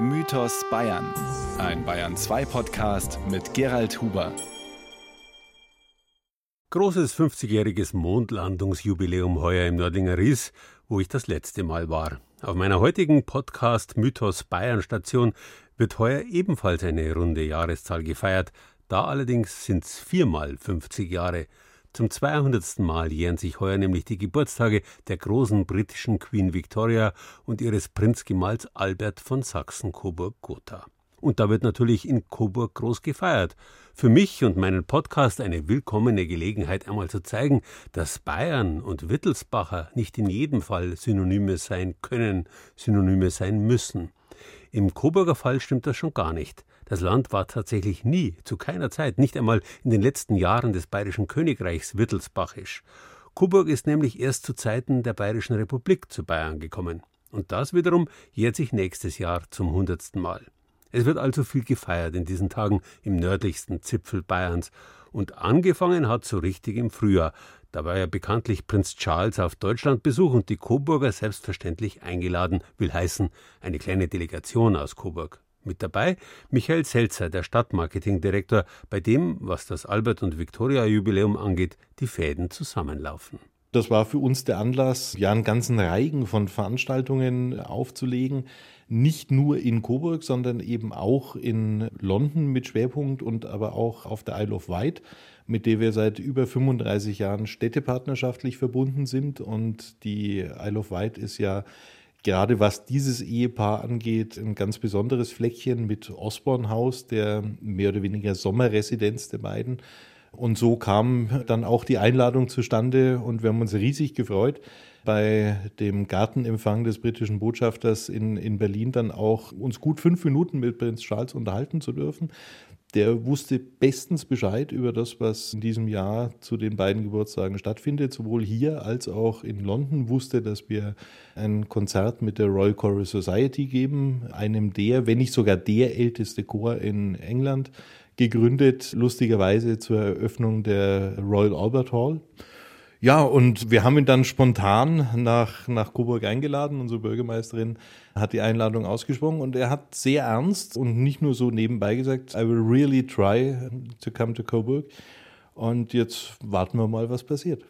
Mythos Bayern. Ein Bayern 2 Podcast mit Gerald Huber. Großes 50-jähriges Mondlandungsjubiläum heuer im Nördlinger Ries, wo ich das letzte Mal war. Auf meiner heutigen Podcast Mythos Bayern Station wird heuer ebenfalls eine runde Jahreszahl gefeiert. Da allerdings sind es viermal 50 Jahre. Zum 200. Mal jähren sich heuer nämlich die Geburtstage der großen britischen Queen Victoria und ihres Prinzgemahls Albert von Sachsen-Coburg-Gotha. Und da wird natürlich in Coburg groß gefeiert. Für mich und meinen Podcast eine willkommene Gelegenheit, einmal zu zeigen, dass Bayern und Wittelsbacher nicht in jedem Fall Synonyme sein können, Synonyme sein müssen. Im Coburger Fall stimmt das schon gar nicht. Das Land war tatsächlich nie, zu keiner Zeit, nicht einmal in den letzten Jahren des Bayerischen Königreichs wittelsbachisch. Coburg ist nämlich erst zu Zeiten der Bayerischen Republik zu Bayern gekommen. Und das wiederum jährt sich nächstes Jahr zum hundertsten Mal. Es wird also viel gefeiert in diesen Tagen im nördlichsten Zipfel Bayerns. Und angefangen hat so richtig im Frühjahr. Da war ja bekanntlich Prinz Charles auf Deutschlandbesuch und die Coburger selbstverständlich eingeladen, will heißen, eine kleine Delegation aus Coburg. Mit dabei Michael Selzer, der Stadtmarketingdirektor, bei dem, was das Albert- und Viktoria-Jubiläum angeht, die Fäden zusammenlaufen. Das war für uns der Anlass, ja einen ganzen Reigen von Veranstaltungen aufzulegen. Nicht nur in Coburg, sondern eben auch in London mit Schwerpunkt und aber auch auf der Isle of Wight, mit der wir seit über 35 Jahren städtepartnerschaftlich verbunden sind. Und die Isle of Wight ist ja gerade was dieses Ehepaar angeht, ein ganz besonderes Fleckchen mit Osborne House, der mehr oder weniger Sommerresidenz der beiden. Und so kam dann auch die Einladung zustande und wir haben uns riesig gefreut, bei dem Gartenempfang des britischen Botschafters in, in Berlin dann auch uns gut fünf Minuten mit Prinz Charles unterhalten zu dürfen. Der wusste bestens Bescheid über das, was in diesem Jahr zu den beiden Geburtstagen stattfindet, sowohl hier als auch in London. Wusste, dass wir ein Konzert mit der Royal Choral Society geben, einem der, wenn nicht sogar der älteste Chor in England, gegründet, lustigerweise zur Eröffnung der Royal Albert Hall. Ja, und wir haben ihn dann spontan nach, nach Coburg eingeladen. Unsere Bürgermeisterin hat die Einladung ausgesprochen und er hat sehr ernst und nicht nur so nebenbei gesagt, I will really try to come to Coburg. Und jetzt warten wir mal, was passiert.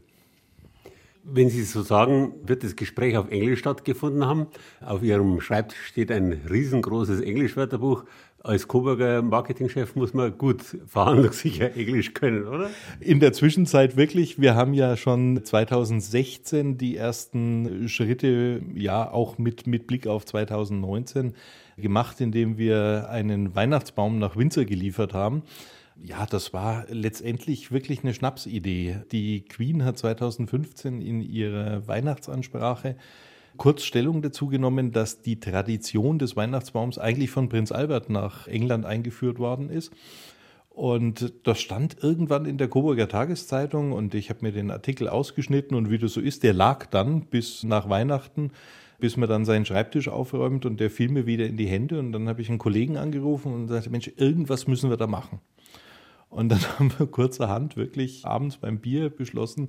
Wenn Sie so sagen, wird das Gespräch auf Englisch stattgefunden haben. Auf Ihrem Schreibtisch steht ein riesengroßes Englischwörterbuch als Coburger Marketingchef muss man gut verhandlungssicher Englisch können, oder? In der Zwischenzeit wirklich. Wir haben ja schon 2016 die ersten Schritte, ja auch mit, mit Blick auf 2019 gemacht, indem wir einen Weihnachtsbaum nach Windsor geliefert haben. Ja, das war letztendlich wirklich eine Schnapsidee. Die Queen hat 2015 in ihrer Weihnachtsansprache kurz Stellung dazu genommen, dass die Tradition des Weihnachtsbaums eigentlich von Prinz Albert nach England eingeführt worden ist. Und das stand irgendwann in der Coburger Tageszeitung und ich habe mir den Artikel ausgeschnitten und wie das so ist, der lag dann bis nach Weihnachten, bis man dann seinen Schreibtisch aufräumt und der fiel mir wieder in die Hände und dann habe ich einen Kollegen angerufen und sagte, Mensch, irgendwas müssen wir da machen. Und dann haben wir kurzerhand wirklich abends beim Bier beschlossen,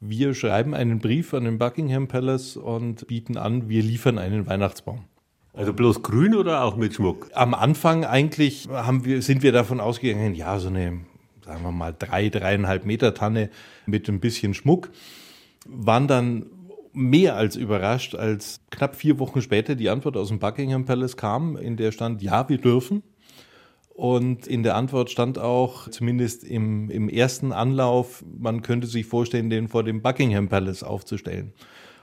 wir schreiben einen Brief an den Buckingham Palace und bieten an, wir liefern einen Weihnachtsbaum. Also bloß grün oder auch mit Schmuck? Am Anfang eigentlich haben wir, sind wir davon ausgegangen, ja, so eine, sagen wir mal, drei, dreieinhalb Meter Tanne mit ein bisschen Schmuck. Waren dann mehr als überrascht, als knapp vier Wochen später die Antwort aus dem Buckingham Palace kam, in der stand, ja, wir dürfen. Und in der Antwort stand auch, zumindest im, im ersten Anlauf, man könnte sich vorstellen, den vor dem Buckingham Palace aufzustellen.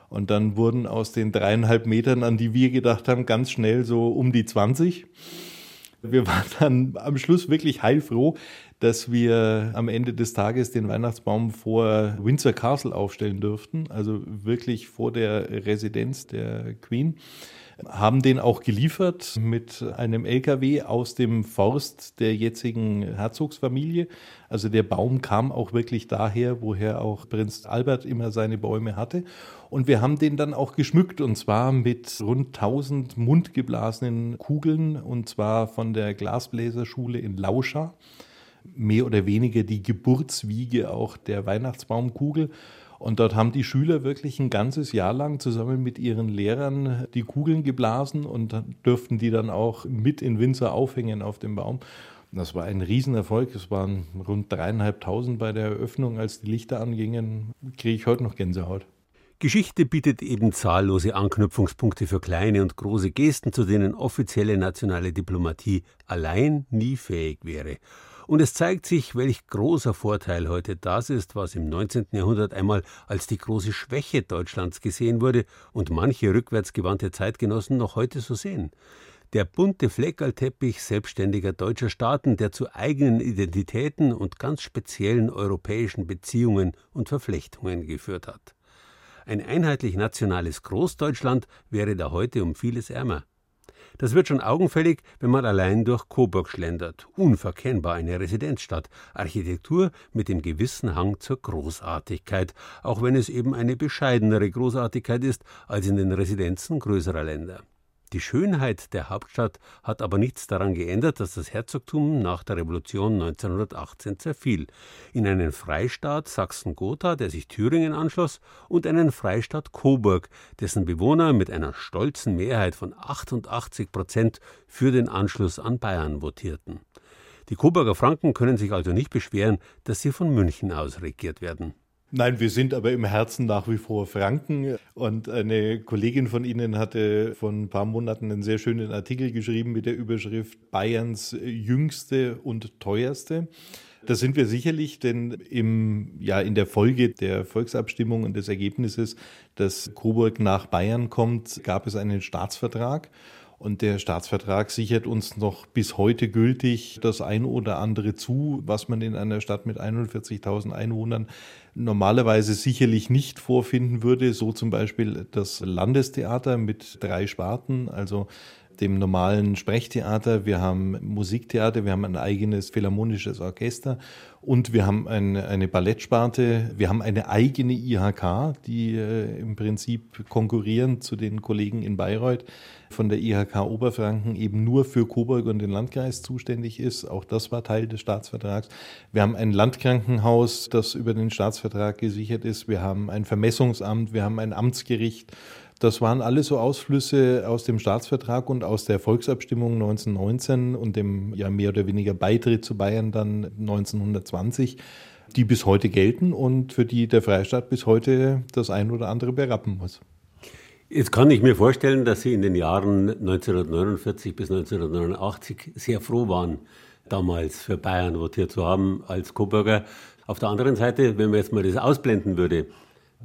Und dann wurden aus den dreieinhalb Metern, an die wir gedacht haben, ganz schnell so um die 20. Wir waren dann am Schluss wirklich heilfroh, dass wir am Ende des Tages den Weihnachtsbaum vor Windsor Castle aufstellen durften, also wirklich vor der Residenz der Queen haben den auch geliefert mit einem LKW aus dem Forst der jetzigen Herzogsfamilie. Also der Baum kam auch wirklich daher, woher auch Prinz Albert immer seine Bäume hatte. Und wir haben den dann auch geschmückt und zwar mit rund 1000 mundgeblasenen Kugeln und zwar von der Glasbläserschule in Lauscha. Mehr oder weniger die Geburtswiege auch der Weihnachtsbaumkugel. Und dort haben die Schüler wirklich ein ganzes Jahr lang zusammen mit ihren Lehrern die Kugeln geblasen und dürften die dann auch mit in Winzer aufhängen auf dem Baum. Das war ein Riesenerfolg. Es waren rund dreieinhalbtausend bei der Eröffnung, als die Lichter angingen. Kriege ich heute noch Gänsehaut. Geschichte bietet eben zahllose Anknüpfungspunkte für kleine und große Gesten, zu denen offizielle nationale Diplomatie allein nie fähig wäre. Und es zeigt sich, welch großer Vorteil heute das ist, was im 19. Jahrhundert einmal als die große Schwäche Deutschlands gesehen wurde und manche rückwärtsgewandte Zeitgenossen noch heute so sehen. Der bunte Fleckerlteppich selbstständiger deutscher Staaten, der zu eigenen Identitäten und ganz speziellen europäischen Beziehungen und Verflechtungen geführt hat. Ein einheitlich nationales Großdeutschland wäre da heute um vieles ärmer. Das wird schon augenfällig, wenn man allein durch Coburg schlendert. Unverkennbar eine Residenzstadt. Architektur mit dem gewissen Hang zur Großartigkeit, auch wenn es eben eine bescheidenere Großartigkeit ist als in den Residenzen größerer Länder. Die Schönheit der Hauptstadt hat aber nichts daran geändert, dass das Herzogtum nach der Revolution 1918 zerfiel, in einen Freistaat Sachsen-Gotha, der sich Thüringen anschloss, und einen Freistaat Coburg, dessen Bewohner mit einer stolzen Mehrheit von 88 Prozent für den Anschluss an Bayern votierten. Die Coburger Franken können sich also nicht beschweren, dass sie von München aus regiert werden. Nein, wir sind aber im Herzen nach wie vor Franken. Und eine Kollegin von Ihnen hatte vor ein paar Monaten einen sehr schönen Artikel geschrieben mit der Überschrift Bayerns jüngste und teuerste. Das sind wir sicherlich, denn im, ja, in der Folge der Volksabstimmung und des Ergebnisses, dass Coburg nach Bayern kommt, gab es einen Staatsvertrag. Und der Staatsvertrag sichert uns noch bis heute gültig das ein oder andere zu, was man in einer Stadt mit 41.000 Einwohnern normalerweise sicherlich nicht vorfinden würde. So zum Beispiel das Landestheater mit drei Sparten, also dem normalen Sprechtheater, wir haben Musiktheater, wir haben ein eigenes philharmonisches Orchester und wir haben eine, eine Ballettsparte, wir haben eine eigene IHK, die äh, im Prinzip konkurrieren zu den Kollegen in Bayreuth von der IHK Oberfranken eben nur für Coburg und den Landkreis zuständig ist. Auch das war Teil des Staatsvertrags. Wir haben ein Landkrankenhaus, das über den Staatsvertrag gesichert ist. Wir haben ein Vermessungsamt, wir haben ein Amtsgericht das waren alles so Ausflüsse aus dem Staatsvertrag und aus der Volksabstimmung 1919 und dem ja mehr oder weniger Beitritt zu Bayern dann 1920, die bis heute gelten und für die der Freistaat bis heute das ein oder andere berappen muss. Jetzt kann ich mir vorstellen, dass Sie in den Jahren 1949 bis 1989 sehr froh waren, damals für Bayern votiert zu haben als Coburger. Auf der anderen Seite, wenn man jetzt mal das ausblenden würde,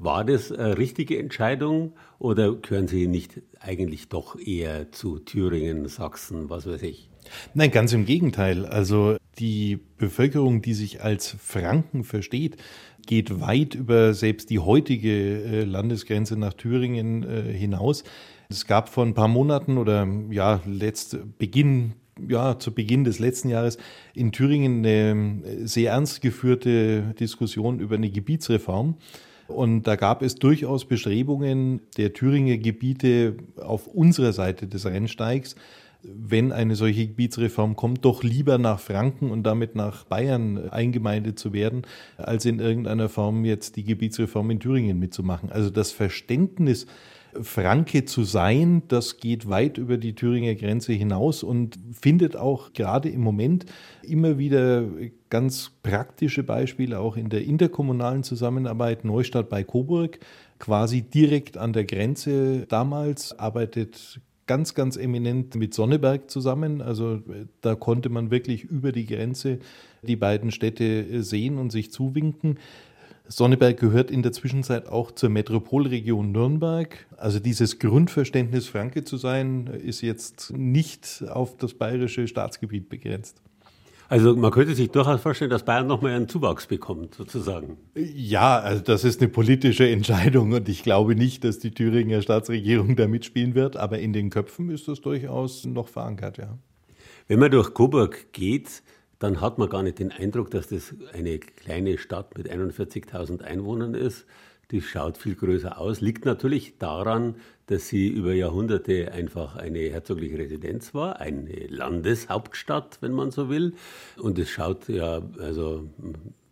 war das eine richtige Entscheidung oder gehören Sie nicht eigentlich doch eher zu Thüringen, Sachsen, was weiß ich? Nein, ganz im Gegenteil. Also die Bevölkerung, die sich als Franken versteht, geht weit über selbst die heutige äh, Landesgrenze nach Thüringen äh, hinaus. Es gab vor ein paar Monaten oder ja, letzt Beginn ja, zu Beginn des letzten Jahres in Thüringen eine äh, sehr ernst geführte Diskussion über eine Gebietsreform. Und da gab es durchaus Bestrebungen der Thüringer Gebiete auf unserer Seite des Rennsteigs, wenn eine solche Gebietsreform kommt, doch lieber nach Franken und damit nach Bayern eingemeindet zu werden, als in irgendeiner Form jetzt die Gebietsreform in Thüringen mitzumachen. Also das Verständnis Franke zu sein, das geht weit über die Thüringer Grenze hinaus und findet auch gerade im Moment immer wieder ganz praktische Beispiele auch in der interkommunalen Zusammenarbeit. Neustadt bei Coburg, quasi direkt an der Grenze damals, arbeitet ganz, ganz eminent mit Sonneberg zusammen. Also da konnte man wirklich über die Grenze die beiden Städte sehen und sich zuwinken. Sonneberg gehört in der Zwischenzeit auch zur Metropolregion Nürnberg. Also dieses Grundverständnis, Franke zu sein, ist jetzt nicht auf das bayerische Staatsgebiet begrenzt. Also man könnte sich durchaus vorstellen, dass Bayern nochmal einen Zuwachs bekommt, sozusagen. Ja, also das ist eine politische Entscheidung und ich glaube nicht, dass die Thüringer Staatsregierung da mitspielen wird, aber in den Köpfen ist das durchaus noch verankert, ja. Wenn man durch Coburg geht, dann hat man gar nicht den Eindruck, dass das eine kleine Stadt mit 41.000 Einwohnern ist. Die schaut viel größer aus. Liegt natürlich daran, dass sie über Jahrhunderte einfach eine herzogliche Residenz war, eine Landeshauptstadt, wenn man so will. Und es schaut ja, also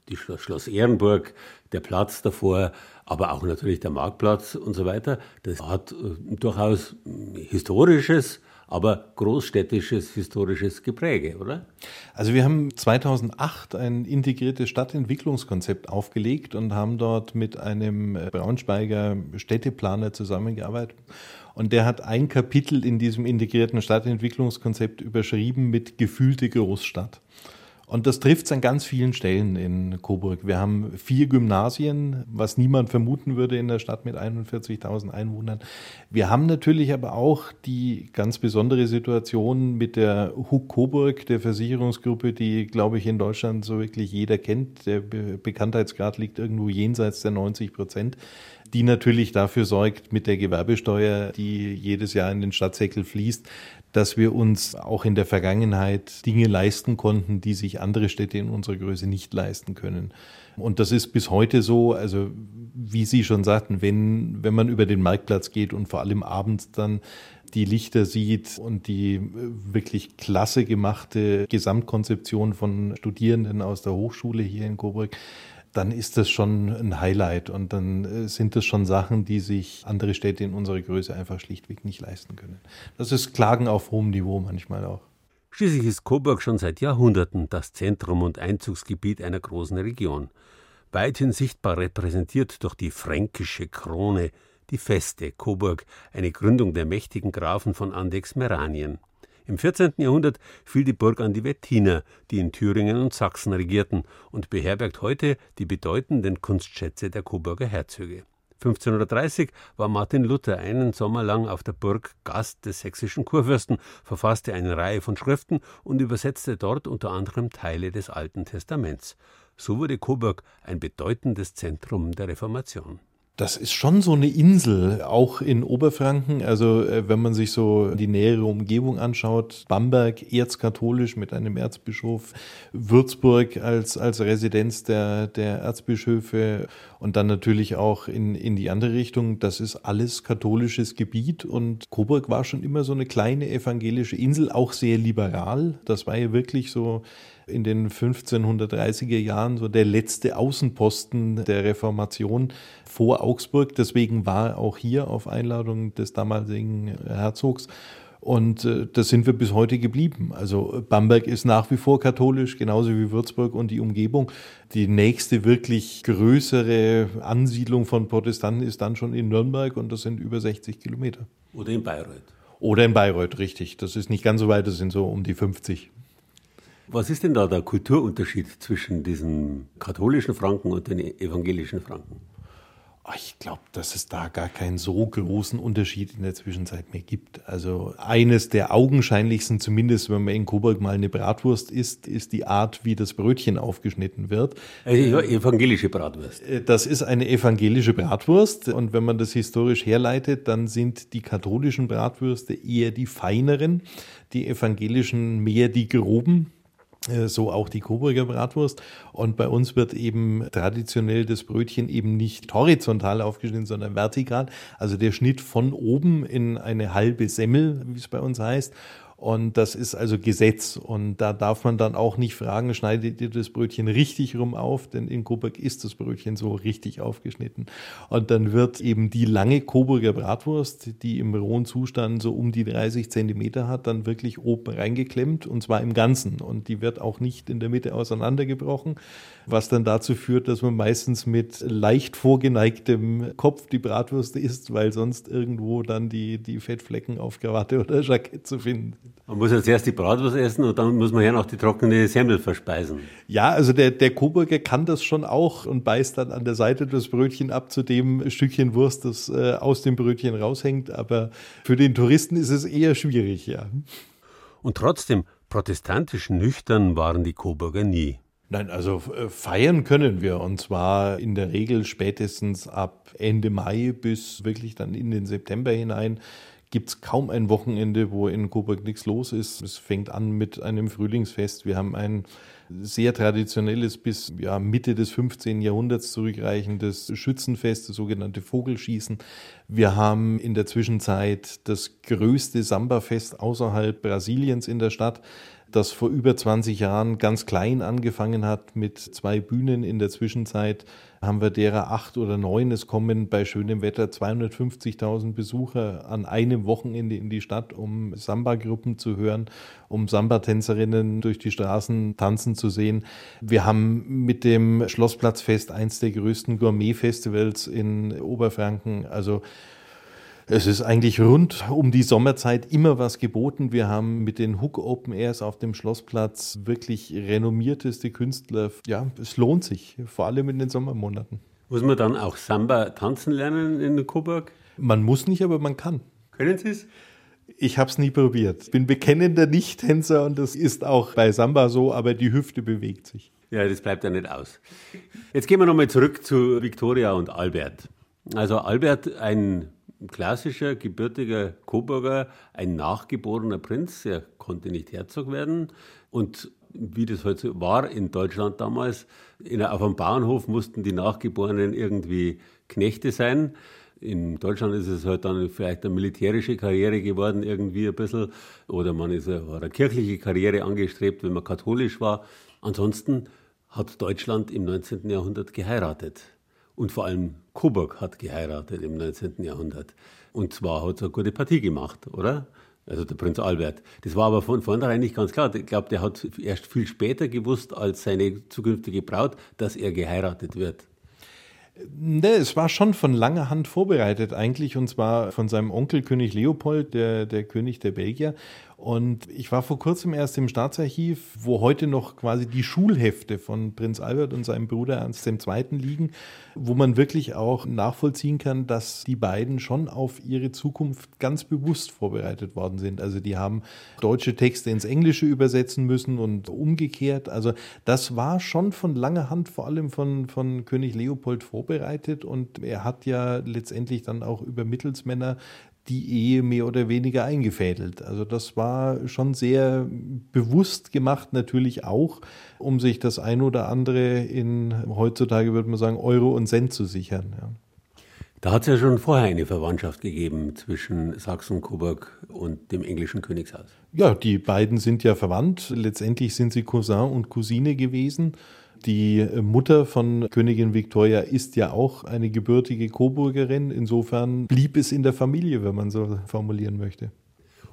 die Schloss, Ehrenburg, der Platz davor, aber auch natürlich der Marktplatz und so weiter. Das hat äh, durchaus historisches, aber großstädtisches historisches Gepräge, oder? Also wir haben 2008 ein integriertes Stadtentwicklungskonzept aufgelegt und haben dort mit einem äh, Braunschweiger Städteplaner zusammengearbeitet. Und der hat ein Kapitel in diesem integrierten Stadtentwicklungskonzept überschrieben mit gefühlte Großstadt. Und das trifft es an ganz vielen Stellen in Coburg. Wir haben vier Gymnasien, was niemand vermuten würde in der Stadt mit 41.000 Einwohnern. Wir haben natürlich aber auch die ganz besondere Situation mit der HUK Coburg, der Versicherungsgruppe, die, glaube ich, in Deutschland so wirklich jeder kennt. Der Be Bekanntheitsgrad liegt irgendwo jenseits der 90 Prozent die natürlich dafür sorgt, mit der Gewerbesteuer, die jedes Jahr in den Stadtsäckel fließt, dass wir uns auch in der Vergangenheit Dinge leisten konnten, die sich andere Städte in unserer Größe nicht leisten können. Und das ist bis heute so, also wie Sie schon sagten, wenn, wenn man über den Marktplatz geht und vor allem abends dann die Lichter sieht und die wirklich klasse gemachte Gesamtkonzeption von Studierenden aus der Hochschule hier in Coburg, dann ist das schon ein Highlight und dann äh, sind das schon Sachen, die sich andere Städte in unserer Größe einfach schlichtweg nicht leisten können. Das ist Klagen auf hohem Niveau manchmal auch. Schließlich ist Coburg schon seit Jahrhunderten das Zentrum und Einzugsgebiet einer großen Region. Weithin sichtbar repräsentiert durch die fränkische Krone die Feste Coburg, eine Gründung der mächtigen Grafen von Andex-Meranien. Im 14. Jahrhundert fiel die Burg an die Wettiner, die in Thüringen und Sachsen regierten, und beherbergt heute die bedeutenden Kunstschätze der Coburger Herzöge. 1530 war Martin Luther einen Sommer lang auf der Burg Gast des sächsischen Kurfürsten, verfasste eine Reihe von Schriften und übersetzte dort unter anderem Teile des Alten Testaments. So wurde Coburg ein bedeutendes Zentrum der Reformation. Das ist schon so eine Insel, auch in Oberfranken. Also äh, wenn man sich so die nähere Umgebung anschaut, Bamberg erzkatholisch mit einem Erzbischof, Würzburg als, als Residenz der, der Erzbischöfe und dann natürlich auch in, in die andere Richtung. Das ist alles katholisches Gebiet und Coburg war schon immer so eine kleine evangelische Insel, auch sehr liberal. Das war ja wirklich so in den 1530er Jahren so der letzte Außenposten der Reformation vor Augsburg. Deswegen war auch hier auf Einladung des damaligen Herzogs. Und äh, das sind wir bis heute geblieben. Also Bamberg ist nach wie vor katholisch, genauso wie Würzburg und die Umgebung. Die nächste wirklich größere Ansiedlung von Protestanten ist dann schon in Nürnberg und das sind über 60 Kilometer. Oder in Bayreuth. Oder in Bayreuth, richtig. Das ist nicht ganz so weit, das sind so um die 50. Was ist denn da der Kulturunterschied zwischen diesen katholischen Franken und den evangelischen Franken? Ich glaube, dass es da gar keinen so großen Unterschied in der Zwischenzeit mehr gibt. Also eines der augenscheinlichsten, zumindest wenn man in Coburg mal eine Bratwurst isst, ist die Art, wie das Brötchen aufgeschnitten wird. Eine evangelische Bratwurst. Äh, das ist eine evangelische Bratwurst. Und wenn man das historisch herleitet, dann sind die katholischen Bratwürste eher die feineren, die evangelischen mehr die groben. Äh, so auch die Coburger Bratwurst. Und bei uns wird eben traditionell das Brötchen eben nicht horizontal aufgeschnitten, sondern vertikal. Also der Schnitt von oben in eine halbe Semmel, wie es bei uns heißt. Und das ist also Gesetz. Und da darf man dann auch nicht fragen, schneidet ihr das Brötchen richtig rum auf? Denn in Coburg ist das Brötchen so richtig aufgeschnitten. Und dann wird eben die lange Coburger Bratwurst, die im rohen Zustand so um die 30 Zentimeter hat, dann wirklich oben reingeklemmt und zwar im Ganzen. Und die wird auch nicht in der Mitte auseinandergebrochen, was dann dazu führt, dass man meistens mit leicht vorgeneigtem Kopf die Bratwurst isst, weil sonst irgendwo dann die, die Fettflecken auf Krawatte oder Jackett zu finden. Man muss jetzt erst die Bratwurst essen und dann muss man ja noch die trockene Semmel verspeisen. Ja, also der, der Coburger kann das schon auch und beißt dann an der Seite das Brötchen ab zu dem Stückchen Wurst, das äh, aus dem Brötchen raushängt. Aber für den Touristen ist es eher schwierig, ja. Und trotzdem, protestantisch nüchtern waren die Coburger nie. Nein, also äh, feiern können wir und zwar in der Regel spätestens ab Ende Mai bis wirklich dann in den September hinein gibt es kaum ein Wochenende, wo in Coburg nichts los ist. Es fängt an mit einem Frühlingsfest. Wir haben ein sehr traditionelles bis ja, Mitte des 15. Jahrhunderts zurückreichendes Schützenfest, das sogenannte Vogelschießen. Wir haben in der Zwischenzeit das größte Samba-Fest außerhalb Brasiliens in der Stadt das vor über 20 Jahren ganz klein angefangen hat mit zwei Bühnen. In der Zwischenzeit haben wir derer acht oder neun. Es kommen bei schönem Wetter 250.000 Besucher an einem Wochenende in die Stadt, um Samba-Gruppen zu hören, um Samba-Tänzerinnen durch die Straßen tanzen zu sehen. Wir haben mit dem Schlossplatzfest eins der größten Gourmet-Festivals in Oberfranken. Also es ist eigentlich rund um die Sommerzeit immer was geboten. Wir haben mit den Hook Open Airs auf dem Schlossplatz wirklich renommierteste Künstler. Ja, es lohnt sich, vor allem in den Sommermonaten. Muss man dann auch Samba tanzen lernen in Coburg? Man muss nicht, aber man kann. Können Sie es? Ich habe es nie probiert. Ich bin bekennender Nicht-Tänzer und das ist auch bei Samba so, aber die Hüfte bewegt sich. Ja, das bleibt ja nicht aus. Jetzt gehen wir nochmal zurück zu Victoria und Albert. Also Albert, ein klassischer, gebürtiger Coburger, ein nachgeborener Prinz. Er konnte nicht Herzog werden. Und wie das halt so war in Deutschland damals, in, auf einem Bauernhof mussten die Nachgeborenen irgendwie Knechte sein. In Deutschland ist es halt dann vielleicht eine militärische Karriere geworden, irgendwie ein bisschen. Oder man ist eine, eine kirchliche Karriere angestrebt, wenn man katholisch war. Ansonsten hat Deutschland im 19. Jahrhundert geheiratet. Und vor allem Coburg hat geheiratet im 19. Jahrhundert. Und zwar hat es eine gute Partie gemacht, oder? Also der Prinz Albert. Das war aber von vornherein nicht ganz klar. Ich glaube, der hat erst viel später gewusst als seine zukünftige Braut, dass er geheiratet wird. Ne, es war schon von langer Hand vorbereitet eigentlich und zwar von seinem Onkel König Leopold, der, der König der Belgier. Und ich war vor kurzem erst im Staatsarchiv, wo heute noch quasi die Schulhefte von Prinz Albert und seinem Bruder Ernst II. liegen, wo man wirklich auch nachvollziehen kann, dass die beiden schon auf ihre Zukunft ganz bewusst vorbereitet worden sind. Also die haben deutsche Texte ins Englische übersetzen müssen und umgekehrt. Also das war schon von langer Hand vor allem von, von König Leopold vorbereitet und er hat ja letztendlich dann auch über Mittelsmänner die Ehe mehr oder weniger eingefädelt. Also das war schon sehr bewusst gemacht, natürlich auch, um sich das ein oder andere in, heutzutage würde man sagen, Euro und Cent zu sichern. Ja. Da hat es ja schon vorher eine Verwandtschaft gegeben zwischen Sachsen-Coburg und dem englischen Königshaus. Ja, die beiden sind ja verwandt. Letztendlich sind sie Cousin und Cousine gewesen. Die Mutter von Königin Victoria ist ja auch eine gebürtige Coburgerin. Insofern blieb es in der Familie, wenn man so formulieren möchte.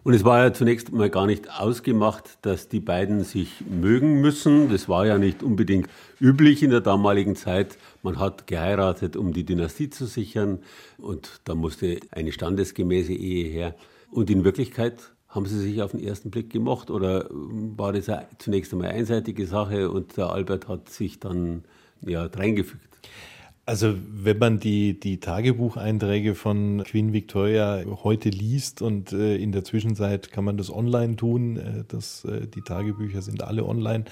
Und es war ja zunächst mal gar nicht ausgemacht, dass die beiden sich mögen müssen. Das war ja nicht unbedingt üblich in der damaligen Zeit. Man hat geheiratet, um die Dynastie zu sichern. Und da musste eine standesgemäße Ehe her. Und in Wirklichkeit haben Sie sich auf den ersten Blick gemocht oder war das zunächst einmal einseitige Sache und der Albert hat sich dann ja reingefügt? Also wenn man die, die Tagebucheinträge von Queen Victoria heute liest und äh, in der Zwischenzeit kann man das online tun, äh, das, äh, die Tagebücher sind alle online,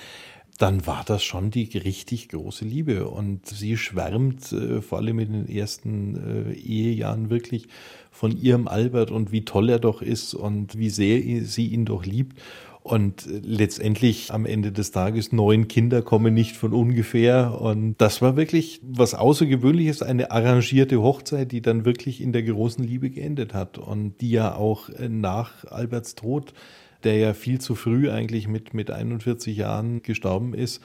dann war das schon die richtig große Liebe. Und sie schwärmt äh, vor allem in den ersten äh, Ehejahren wirklich von ihrem Albert und wie toll er doch ist und wie sehr sie ihn doch liebt. Und letztendlich am Ende des Tages neun Kinder kommen nicht von ungefähr. Und das war wirklich was Außergewöhnliches, eine arrangierte Hochzeit, die dann wirklich in der großen Liebe geendet hat und die ja auch nach Alberts Tod der ja viel zu früh eigentlich mit, mit 41 Jahren gestorben ist,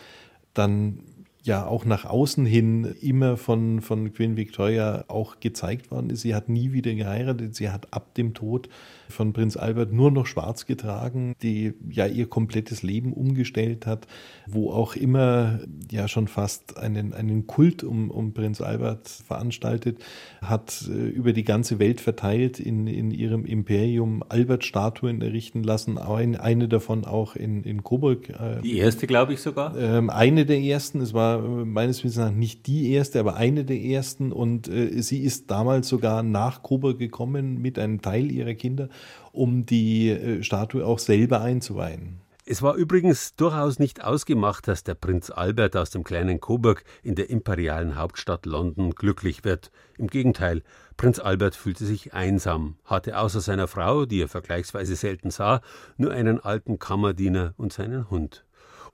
dann ja auch nach außen hin immer von, von Queen Victoria auch gezeigt worden ist. Sie hat nie wieder geheiratet. Sie hat ab dem Tod von Prinz Albert nur noch schwarz getragen, die ja ihr komplettes Leben umgestellt hat, wo auch immer ja schon fast einen, einen Kult um, um Prinz Albert veranstaltet, hat äh, über die ganze Welt verteilt in, in ihrem Imperium Albert-Statuen errichten lassen, ein, eine davon auch in, in Coburg. Äh, die erste, glaube ich sogar? Ähm, eine der ersten, es war meines Wissens nach nicht die erste, aber eine der ersten. Und äh, sie ist damals sogar nach Kuba gekommen mit einem Teil ihrer Kinder, um die äh, Statue auch selber einzuweihen. Es war übrigens durchaus nicht ausgemacht, dass der Prinz Albert aus dem kleinen Coburg in der imperialen Hauptstadt London glücklich wird. Im Gegenteil, Prinz Albert fühlte sich einsam, hatte außer seiner Frau, die er vergleichsweise selten sah, nur einen alten Kammerdiener und seinen Hund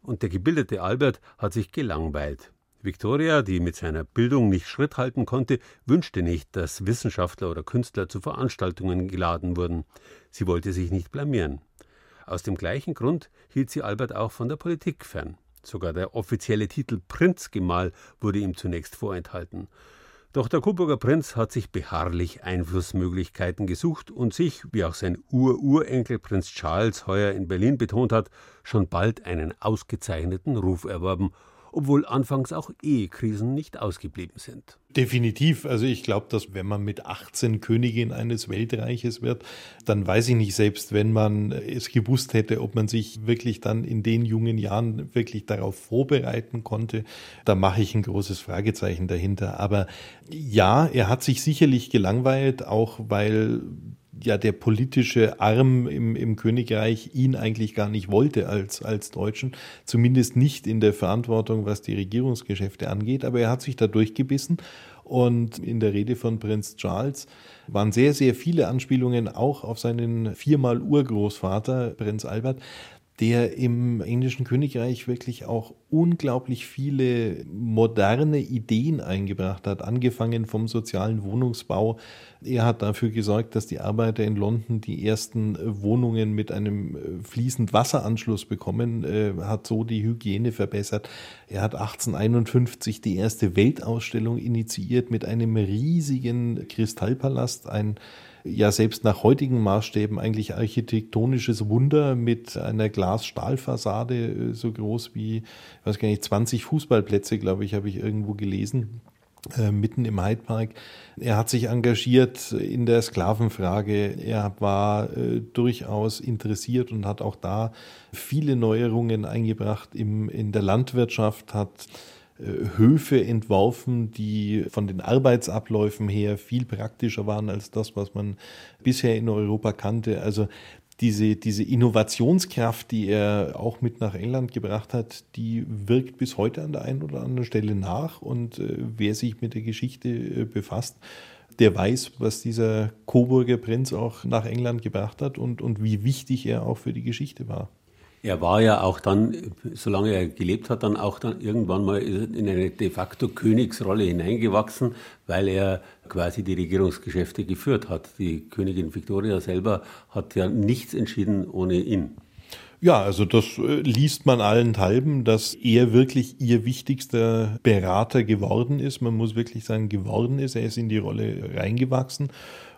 und der gebildete Albert hat sich gelangweilt. Victoria, die mit seiner Bildung nicht Schritt halten konnte, wünschte nicht, dass Wissenschaftler oder Künstler zu Veranstaltungen geladen wurden. Sie wollte sich nicht blamieren. Aus dem gleichen Grund hielt sie Albert auch von der Politik fern. Sogar der offizielle Titel Prinzgemahl wurde ihm zunächst vorenthalten. Doch der Coburger Prinz hat sich beharrlich Einflussmöglichkeiten gesucht und sich, wie auch sein Ururenkel Prinz Charles heuer in Berlin betont hat, schon bald einen ausgezeichneten Ruf erworben obwohl anfangs auch Ehekrisen nicht ausgeblieben sind. Definitiv. Also ich glaube, dass wenn man mit 18 Königin eines Weltreiches wird, dann weiß ich nicht, selbst wenn man es gewusst hätte, ob man sich wirklich dann in den jungen Jahren wirklich darauf vorbereiten konnte. Da mache ich ein großes Fragezeichen dahinter. Aber ja, er hat sich sicherlich gelangweilt, auch weil ja der politische Arm im, im Königreich ihn eigentlich gar nicht wollte als, als Deutschen, zumindest nicht in der Verantwortung, was die Regierungsgeschäfte angeht, aber er hat sich da durchgebissen. Und in der Rede von Prinz Charles waren sehr, sehr viele Anspielungen auch auf seinen viermal Urgroßvater, Prinz Albert, der im englischen Königreich wirklich auch unglaublich viele moderne Ideen eingebracht hat, angefangen vom sozialen Wohnungsbau. Er hat dafür gesorgt, dass die Arbeiter in London die ersten Wohnungen mit einem äh, fließend Wasseranschluss bekommen, äh, hat so die Hygiene verbessert. Er hat 1851 die erste Weltausstellung initiiert mit einem riesigen Kristallpalast, ein ja selbst nach heutigen Maßstäben eigentlich architektonisches Wunder mit einer Glas-Stahlfassade äh, so groß wie, ich weiß gar nicht, 20 Fußballplätze, glaube ich, habe ich irgendwo gelesen. Äh, mitten im Hyde Park. Er hat sich engagiert in der Sklavenfrage. Er war äh, durchaus interessiert und hat auch da viele Neuerungen eingebracht im, in der Landwirtschaft, hat Höfe entworfen, die von den Arbeitsabläufen her viel praktischer waren als das, was man bisher in Europa kannte. Also diese, diese Innovationskraft, die er auch mit nach England gebracht hat, die wirkt bis heute an der einen oder anderen Stelle nach. Und äh, wer sich mit der Geschichte äh, befasst, der weiß, was dieser Coburger Prinz auch nach England gebracht hat und, und wie wichtig er auch für die Geschichte war. Er war ja auch dann, solange er gelebt hat, dann auch dann irgendwann mal in eine de facto Königsrolle hineingewachsen, weil er quasi die Regierungsgeschäfte geführt hat. Die Königin Victoria selber hat ja nichts entschieden ohne ihn. Ja, also das äh, liest man allenthalben, dass er wirklich ihr wichtigster Berater geworden ist. Man muss wirklich sagen, geworden ist. Er ist in die Rolle reingewachsen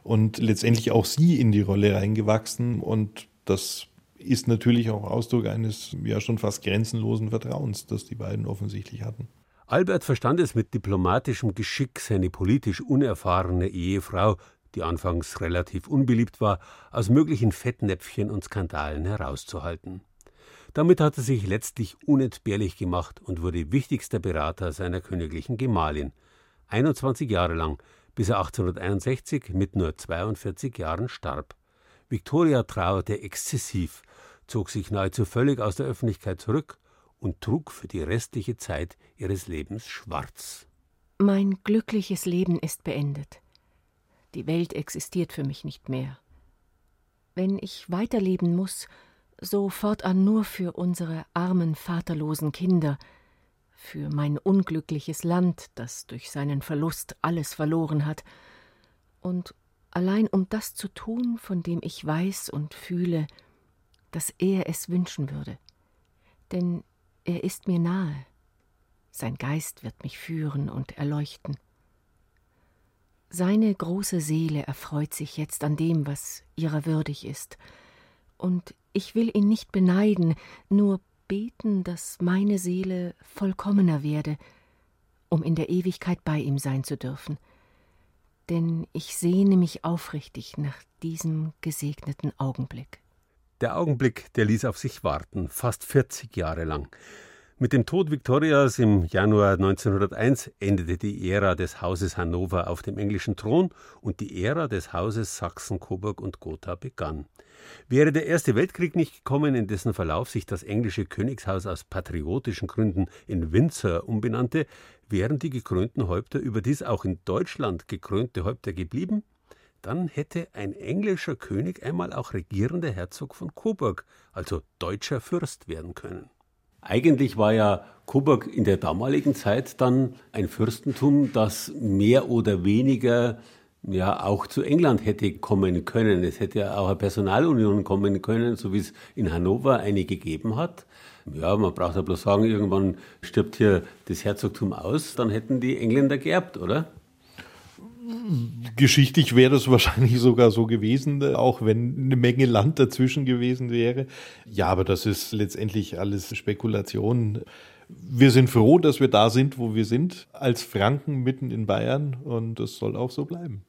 und letztendlich auch sie in die Rolle reingewachsen und das ist natürlich auch Ausdruck eines ja schon fast grenzenlosen Vertrauens, das die beiden offensichtlich hatten. Albert verstand es mit diplomatischem Geschick, seine politisch unerfahrene Ehefrau, die anfangs relativ unbeliebt war, aus möglichen Fettnäpfchen und Skandalen herauszuhalten. Damit hat er sich letztlich unentbehrlich gemacht und wurde wichtigster Berater seiner königlichen Gemahlin. 21 Jahre lang, bis er 1861 mit nur 42 Jahren starb. Victoria trauerte exzessiv, zog sich nahezu völlig aus der Öffentlichkeit zurück und trug für die restliche Zeit ihres Lebens schwarz. Mein glückliches Leben ist beendet. Die Welt existiert für mich nicht mehr. Wenn ich weiterleben muss, so fortan nur für unsere armen, vaterlosen Kinder, für mein unglückliches Land, das durch seinen Verlust alles verloren hat, und allein um das zu tun, von dem ich weiß und fühle, dass er es wünschen würde. Denn er ist mir nahe. Sein Geist wird mich führen und erleuchten. Seine große Seele erfreut sich jetzt an dem, was ihrer würdig ist, und ich will ihn nicht beneiden, nur beten, dass meine Seele vollkommener werde, um in der Ewigkeit bei ihm sein zu dürfen denn ich sehne mich aufrichtig nach diesem gesegneten Augenblick. Der Augenblick, der ließ auf sich warten, fast 40 Jahre lang. Mit dem Tod Viktorias im Januar 1901 endete die Ära des Hauses Hannover auf dem englischen Thron und die Ära des Hauses Sachsen, Coburg und Gotha begann. Wäre der Erste Weltkrieg nicht gekommen, in dessen Verlauf sich das englische Königshaus aus patriotischen Gründen in Windsor umbenannte, wären die gekrönten Häupter überdies auch in Deutschland gekrönte Häupter geblieben? Dann hätte ein englischer König einmal auch regierender Herzog von Coburg, also deutscher Fürst werden können. Eigentlich war ja Coburg in der damaligen Zeit dann ein Fürstentum, das mehr oder weniger ja auch zu England hätte kommen können. Es hätte ja auch eine Personalunion kommen können, so wie es in Hannover eine gegeben hat. Ja, man braucht ja bloß sagen, irgendwann stirbt hier das Herzogtum aus, dann hätten die Engländer geerbt, oder? Geschichtlich wäre das wahrscheinlich sogar so gewesen, auch wenn eine Menge Land dazwischen gewesen wäre. Ja, aber das ist letztendlich alles Spekulation. Wir sind froh, dass wir da sind, wo wir sind, als Franken mitten in Bayern und das soll auch so bleiben.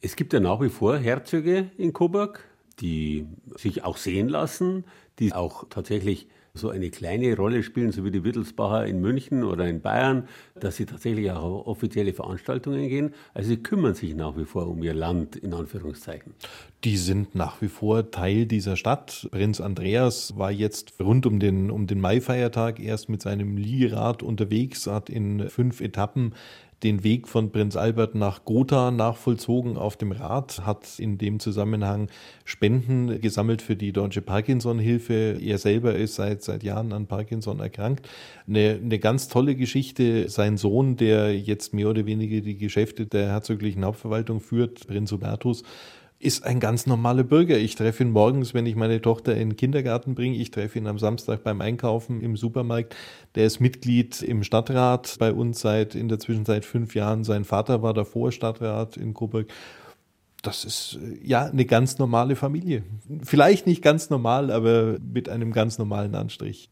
Es gibt ja nach wie vor Herzöge in Coburg, die sich auch sehen lassen, die auch tatsächlich so eine kleine Rolle spielen, so wie die Wittelsbacher in München oder in Bayern, dass sie tatsächlich auch auf offizielle Veranstaltungen gehen. Also sie kümmern sich nach wie vor um ihr Land, in Anführungszeichen. Die sind nach wie vor Teil dieser Stadt. Prinz Andreas war jetzt rund um den, um den Maifeiertag erst mit seinem Liegerad unterwegs, hat in fünf Etappen den Weg von Prinz Albert nach Gotha nachvollzogen auf dem Rad, hat in dem Zusammenhang Spenden gesammelt für die Deutsche Parkinson-Hilfe. Er selber ist seit, seit Jahren an Parkinson erkrankt. Eine, eine ganz tolle Geschichte. Sein Sohn, der jetzt mehr oder weniger die Geschäfte der herzoglichen Hauptverwaltung führt, Prinz Hubertus, ist ein ganz normaler Bürger. Ich treffe ihn morgens, wenn ich meine Tochter in den Kindergarten bringe. Ich treffe ihn am Samstag beim Einkaufen im Supermarkt. Der ist Mitglied im Stadtrat bei uns seit in der Zwischenzeit fünf Jahren. Sein Vater war davor Stadtrat in Coburg. Das ist ja eine ganz normale Familie. Vielleicht nicht ganz normal, aber mit einem ganz normalen Anstrich.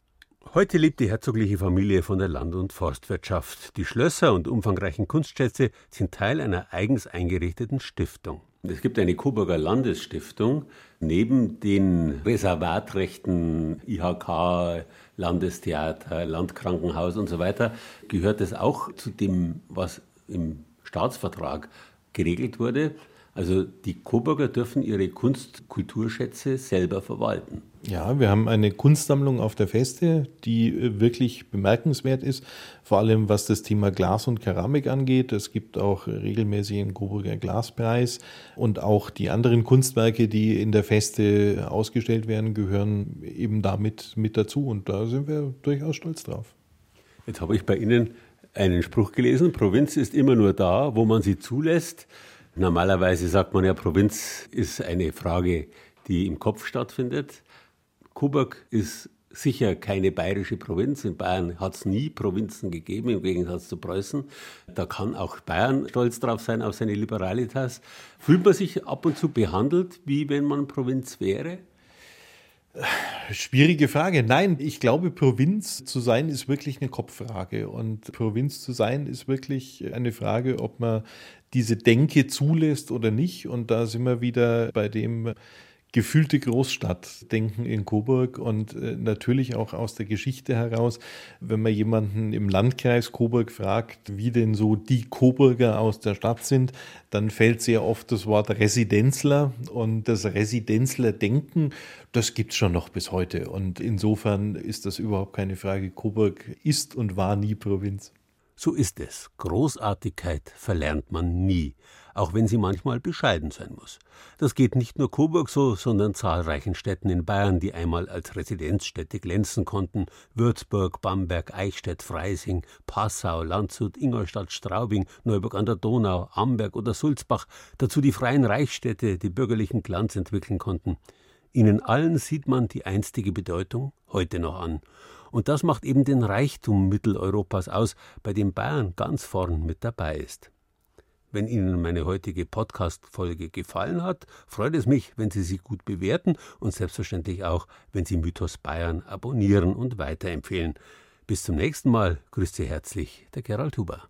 Heute lebt die herzogliche Familie von der Land- und Forstwirtschaft. Die Schlösser und umfangreichen Kunstschätze sind Teil einer eigens eingerichteten Stiftung. Es gibt eine Coburger Landesstiftung. Neben den Reservatrechten IHK, Landestheater, Landkrankenhaus und so weiter gehört es auch zu dem, was im Staatsvertrag geregelt wurde. Also die Coburger dürfen ihre Kunst-Kulturschätze selber verwalten. Ja, wir haben eine Kunstsammlung auf der Feste, die äh, wirklich bemerkenswert ist, vor allem was das Thema Glas und Keramik angeht. Es gibt auch regelmäßig einen Coburger Glaspreis und auch die anderen Kunstwerke, die in der Feste ausgestellt werden, gehören eben damit mit dazu und da sind wir durchaus stolz drauf. Jetzt habe ich bei Ihnen einen Spruch gelesen, Provinz ist immer nur da, wo man sie zulässt. Normalerweise sagt man ja, Provinz ist eine Frage, die im Kopf stattfindet. Coburg ist sicher keine bayerische Provinz. In Bayern hat es nie Provinzen gegeben, im Gegensatz zu Preußen. Da kann auch Bayern stolz drauf sein, auf seine Liberalitas. Fühlt man sich ab und zu behandelt, wie wenn man Provinz wäre? Schwierige Frage. Nein, ich glaube, Provinz zu sein ist wirklich eine Kopffrage. Und Provinz zu sein ist wirklich eine Frage, ob man diese Denke zulässt oder nicht. Und da sind wir wieder bei dem gefühlte Großstadtdenken in Coburg und äh, natürlich auch aus der Geschichte heraus, wenn man jemanden im Landkreis Coburg fragt, wie denn so die Coburger aus der Stadt sind, dann fällt sehr oft das Wort Residenzler und das Residenzler Denken, das gibt es schon noch bis heute und insofern ist das überhaupt keine Frage. Coburg ist und war nie Provinz. So ist es. Großartigkeit verlernt man nie, auch wenn sie manchmal bescheiden sein muss. Das geht nicht nur Coburg so, sondern zahlreichen Städten in Bayern, die einmal als Residenzstädte glänzen konnten. Würzburg, Bamberg, Eichstätt, Freising, Passau, Landshut, Ingolstadt, Straubing, Neuburg an der Donau, Amberg oder Sulzbach, dazu die freien Reichsstädte, die bürgerlichen Glanz entwickeln konnten. Ihnen allen sieht man die einstige Bedeutung heute noch an. Und das macht eben den Reichtum Mitteleuropas aus, bei dem Bayern ganz vorn mit dabei ist. Wenn Ihnen meine heutige Podcast-Folge gefallen hat, freut es mich, wenn Sie sie gut bewerten und selbstverständlich auch, wenn Sie Mythos Bayern abonnieren und weiterempfehlen. Bis zum nächsten Mal. Grüße herzlich, der Gerald Huber.